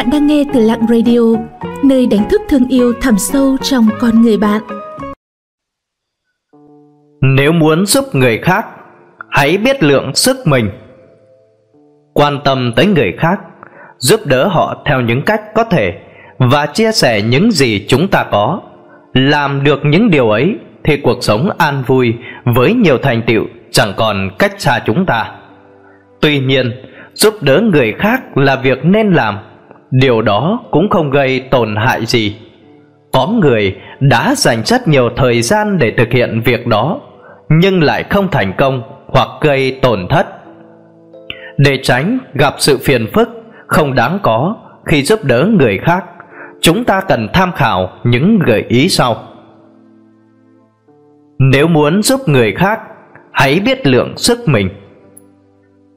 Bạn đang nghe từ Lặng Radio, nơi đánh thức thương yêu thẳm sâu trong con người bạn. Nếu muốn giúp người khác, hãy biết lượng sức mình. Quan tâm tới người khác, giúp đỡ họ theo những cách có thể và chia sẻ những gì chúng ta có. Làm được những điều ấy thì cuộc sống an vui với nhiều thành tựu chẳng còn cách xa chúng ta. Tuy nhiên, giúp đỡ người khác là việc nên làm điều đó cũng không gây tổn hại gì. Có người đã dành rất nhiều thời gian để thực hiện việc đó, nhưng lại không thành công hoặc gây tổn thất. Để tránh gặp sự phiền phức không đáng có khi giúp đỡ người khác, chúng ta cần tham khảo những gợi ý sau. Nếu muốn giúp người khác, hãy biết lượng sức mình.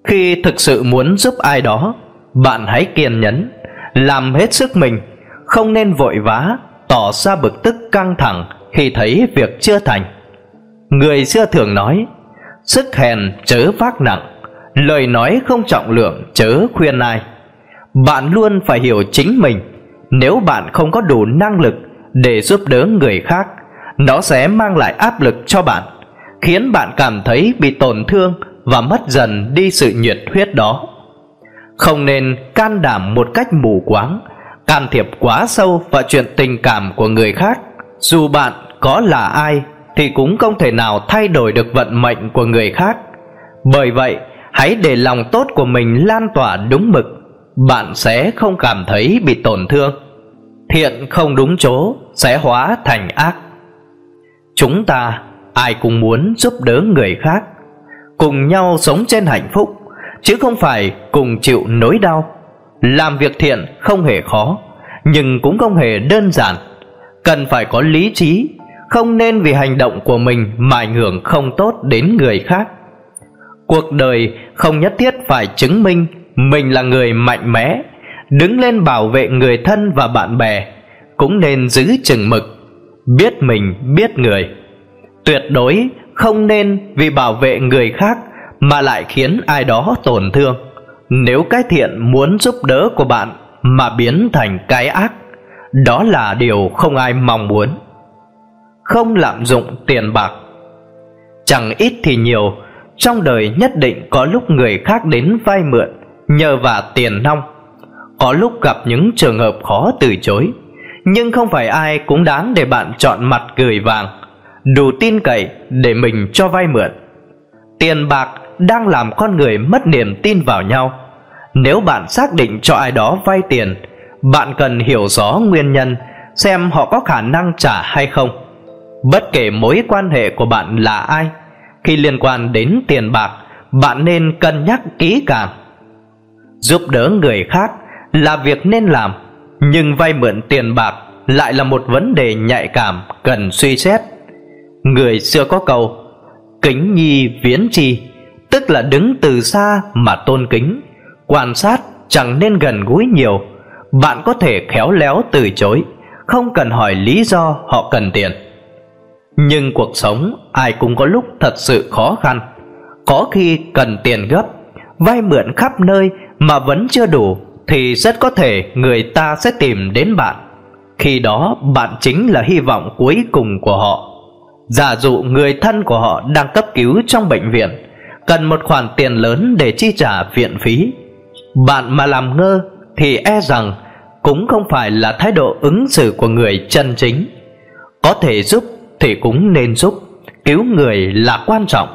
Khi thực sự muốn giúp ai đó, bạn hãy kiên nhẫn làm hết sức mình, không nên vội vã, tỏ ra bực tức căng thẳng khi thấy việc chưa thành. Người xưa thường nói, sức hèn chớ vác nặng, lời nói không trọng lượng chớ khuyên ai. Bạn luôn phải hiểu chính mình, nếu bạn không có đủ năng lực để giúp đỡ người khác, nó sẽ mang lại áp lực cho bạn, khiến bạn cảm thấy bị tổn thương và mất dần đi sự nhiệt huyết đó không nên can đảm một cách mù quáng, can thiệp quá sâu vào chuyện tình cảm của người khác. Dù bạn có là ai thì cũng không thể nào thay đổi được vận mệnh của người khác. Bởi vậy, hãy để lòng tốt của mình lan tỏa đúng mực, bạn sẽ không cảm thấy bị tổn thương. Thiện không đúng chỗ sẽ hóa thành ác. Chúng ta ai cũng muốn giúp đỡ người khác, cùng nhau sống trên hạnh phúc chứ không phải cùng chịu nỗi đau. Làm việc thiện không hề khó, nhưng cũng không hề đơn giản. Cần phải có lý trí, không nên vì hành động của mình mà ảnh hưởng không tốt đến người khác. Cuộc đời không nhất thiết phải chứng minh mình là người mạnh mẽ, đứng lên bảo vệ người thân và bạn bè, cũng nên giữ chừng mực, biết mình, biết người. Tuyệt đối không nên vì bảo vệ người khác mà lại khiến ai đó tổn thương. Nếu cái thiện muốn giúp đỡ của bạn mà biến thành cái ác, đó là điều không ai mong muốn. Không lạm dụng tiền bạc. Chẳng ít thì nhiều, trong đời nhất định có lúc người khác đến vay mượn nhờ vả tiền nong. Có lúc gặp những trường hợp khó từ chối, nhưng không phải ai cũng đáng để bạn chọn mặt cười vàng, đủ tin cậy để mình cho vay mượn. Tiền bạc đang làm con người mất niềm tin vào nhau. Nếu bạn xác định cho ai đó vay tiền, bạn cần hiểu rõ nguyên nhân, xem họ có khả năng trả hay không. Bất kể mối quan hệ của bạn là ai, khi liên quan đến tiền bạc, bạn nên cân nhắc kỹ càng. Giúp đỡ người khác là việc nên làm, nhưng vay mượn tiền bạc lại là một vấn đề nhạy cảm cần suy xét. Người xưa có câu, kính nhi viễn chi tức là đứng từ xa mà tôn kính. Quan sát chẳng nên gần gũi nhiều. Bạn có thể khéo léo từ chối, không cần hỏi lý do họ cần tiền. Nhưng cuộc sống ai cũng có lúc thật sự khó khăn. Có khi cần tiền gấp, vay mượn khắp nơi mà vẫn chưa đủ thì rất có thể người ta sẽ tìm đến bạn. Khi đó bạn chính là hy vọng cuối cùng của họ. Giả dụ người thân của họ đang cấp cứu trong bệnh viện cần một khoản tiền lớn để chi trả viện phí. Bạn mà làm ngơ thì e rằng cũng không phải là thái độ ứng xử của người chân chính. Có thể giúp thì cũng nên giúp, cứu người là quan trọng.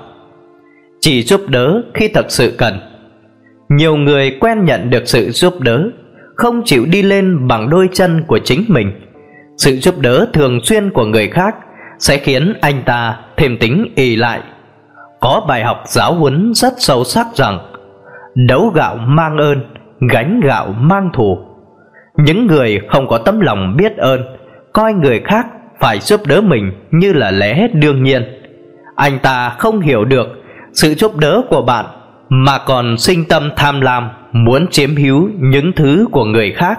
Chỉ giúp đỡ khi thật sự cần. Nhiều người quen nhận được sự giúp đỡ, không chịu đi lên bằng đôi chân của chính mình. Sự giúp đỡ thường xuyên của người khác sẽ khiến anh ta thêm tính ì lại có bài học giáo huấn rất sâu sắc rằng đấu gạo mang ơn, gánh gạo mang thù. Những người không có tấm lòng biết ơn, coi người khác phải giúp đỡ mình như là lẽ đương nhiên. Anh ta không hiểu được sự giúp đỡ của bạn mà còn sinh tâm tham lam, muốn chiếm hữu những thứ của người khác.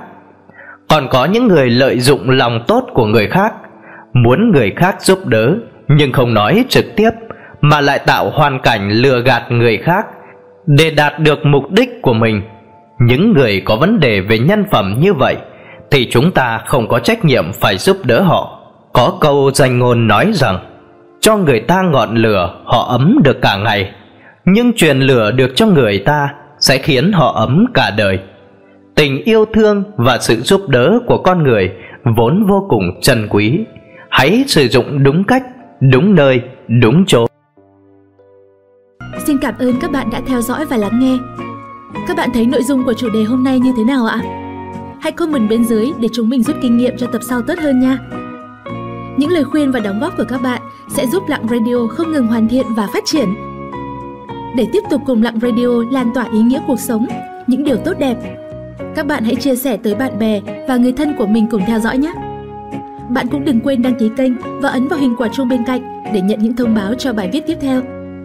Còn có những người lợi dụng lòng tốt của người khác, muốn người khác giúp đỡ nhưng không nói trực tiếp mà lại tạo hoàn cảnh lừa gạt người khác để đạt được mục đích của mình. Những người có vấn đề về nhân phẩm như vậy thì chúng ta không có trách nhiệm phải giúp đỡ họ. Có câu danh ngôn nói rằng, cho người ta ngọn lửa, họ ấm được cả ngày, nhưng truyền lửa được cho người ta sẽ khiến họ ấm cả đời. Tình yêu thương và sự giúp đỡ của con người vốn vô cùng trân quý. Hãy sử dụng đúng cách, đúng nơi, đúng chỗ xin cảm ơn các bạn đã theo dõi và lắng nghe các bạn thấy nội dung của chủ đề hôm nay như thế nào ạ hãy comment bên dưới để chúng mình rút kinh nghiệm cho tập sau tốt hơn nha những lời khuyên và đóng góp của các bạn sẽ giúp Lặng Radio không ngừng hoàn thiện và phát triển. Để tiếp tục cùng Lặng Radio lan tỏa ý nghĩa cuộc sống, những điều tốt đẹp, các bạn hãy chia sẻ tới bạn bè và người thân của mình cùng theo dõi nhé. Bạn cũng đừng quên đăng ký kênh và ấn vào hình quả chuông bên cạnh để nhận những thông báo cho bài viết tiếp theo.